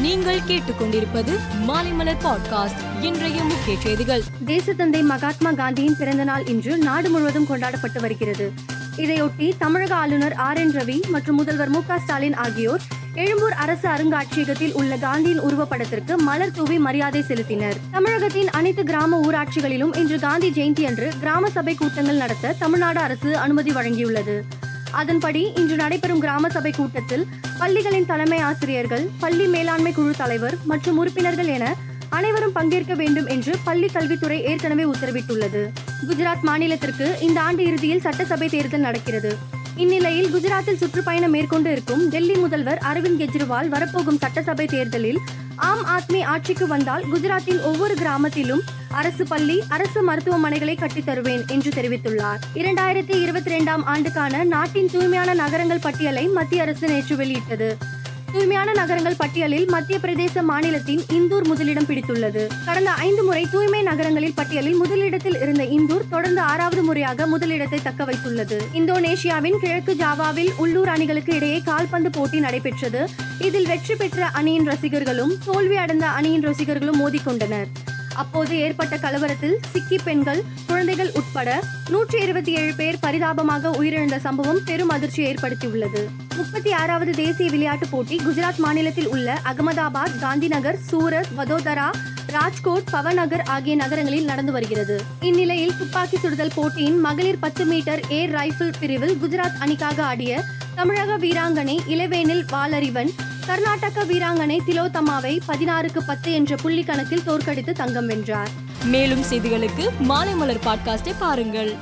நீங்கள் கேட்டுக்கொண்டிருப்பது மாலைமலர் பாட்காஸ்ட். இன்றைய முக்கிய செய்திகள். தேசத்தந்தை மகாத்மா காந்தியின் பிறந்த நாள் இன்று நாடு முழுவதும் கொண்டாடப்பட்டு வருகிறது. இதையொட்டி தமிழக ஆளுநர் ஆர் என் ரவி மற்றும் முதல்வர் மு ஸ்டாலின் ஆகியோர் எழும்பூர் அரசு அருங்காட்சியகத்தில் உள்ள காந்தியின் உருவப்படத்திற்கு மலர் தூவி மரியாதை செலுத்தினர். தமிழகத்தின் அனைத்து கிராம ஊராட்சிகளிலும் இன்று காந்தி ஜெயந்தி அன்று கிராம சபை கூட்டங்கள் நடத்த தமிழ்நாடு அரசு அனுமதி வழங்கியுள்ளது. அதன்படி இன்று நடைபெறும் கிராம சபை கூட்டத்தில் பள்ளிகளின் தலைமை ஆசிரியர்கள் பள்ளி மேலாண்மை குழு தலைவர் மற்றும் உறுப்பினர்கள் என அனைவரும் பங்கேற்க வேண்டும் என்று பள்ளி கல்வித்துறை ஏற்கனவே உத்தரவிட்டுள்ளது. குஜராத் மாநிலத்திற்கு இந்த ஆண்டு இறுதியில் சட்டசபை தேர்தல் நடக்கிறது. இந்நிலையில் குஜராத்தில் சுற்றுப்பயணம் மேற்கொண்டு இருக்கும் டெல்லி முதல்வர் அரவிந்த் கெஜ்ரிவால் வரப்போகும் சட்டசபை தேர்தலில் ஆம் ஆத்மி ஆட்சிக்கு வந்தால் குஜராத்தின் ஒவ்வொரு கிராமத்திலும் அரசு பள்ளி அரசு மருத்துவமனைகளை கட்டித் தருவேன் என்று தெரிவித்துள்ளார். இரண்டாயிரத்தி இருபத்தி ரெண்டாம் ஆண்டுக்கான நாட்டின் தூய்மையான நகரங்கள் பட்டியலை மத்திய அரசு நேற்று வெளியிட்டது. தூய்மையான நகரங்கள் பட்டியலில் மத்திய பிரதேச மாநிலத்தின் இந்தூர் முதலிடம் பிடித்துள்ளது. கடந்த ஐந்து முறை தூய்மை நகரங்களில் பட்டியலில் முதலிடத்தில் இருந்த இந்தூர் தொடர்ந்து ஆறாவது முறையாக முதலிடத்தை தக்க வைத்துள்ளது. இந்தோனேஷியாவின் கிழக்கு ஜாவாவில் உள்ளூர் அணிகளுக்கு இடையே கால்பந்து போட்டி நடைபெற்றது. இதில் வெற்றி பெற்ற அணியின் ரசிகர்களும் தோல்வி அடைந்த அணியின் ரசிகர்களும் மோதிக்கொண்டனர். அப்போது ஏற்பட்ட கலவரத்தில் சிக்கி பெண்கள் குழந்தைகள் உட்பட நூற்றி இருபத்தி ஏழு பேர் பரிதாபமாக உயிரிழந்த சம்பவம் பெரும் அதிர்ச்சி ஏற்படுத்தியுள்ளது. முப்பத்தி ஆறாவது தேசிய விளையாட்டுப் போட்டி குஜராத் மாநிலத்தில் உள்ள அகமதாபாத் காந்திநகர் சூரத் வதோதரா ராஜ்கோட் பவநகர் ஆகிய நகரங்களில் நடந்து வருகிறது. இந்நிலையில் துப்பாக்கி சுடுதல் போட்டியின் மகளிர் பத்து மீட்டர் ஏர் ரைபிள் பிரிவில் குஜராத் அணிக்காக ஆடிய தமிழக வீராங்கனை இளவேனில் வாலறிவன் கர்நாடக வீராங்கனை திலோத்தமாவை பதினாறுக்கு பத்து என்ற புள்ளி கணக்கில் தோற்கடித்து தங்கம் வென்றார். மேலும் செய்திகளுக்கு மாலைமலர் பாட்காஸ்டை பாருங்கள்.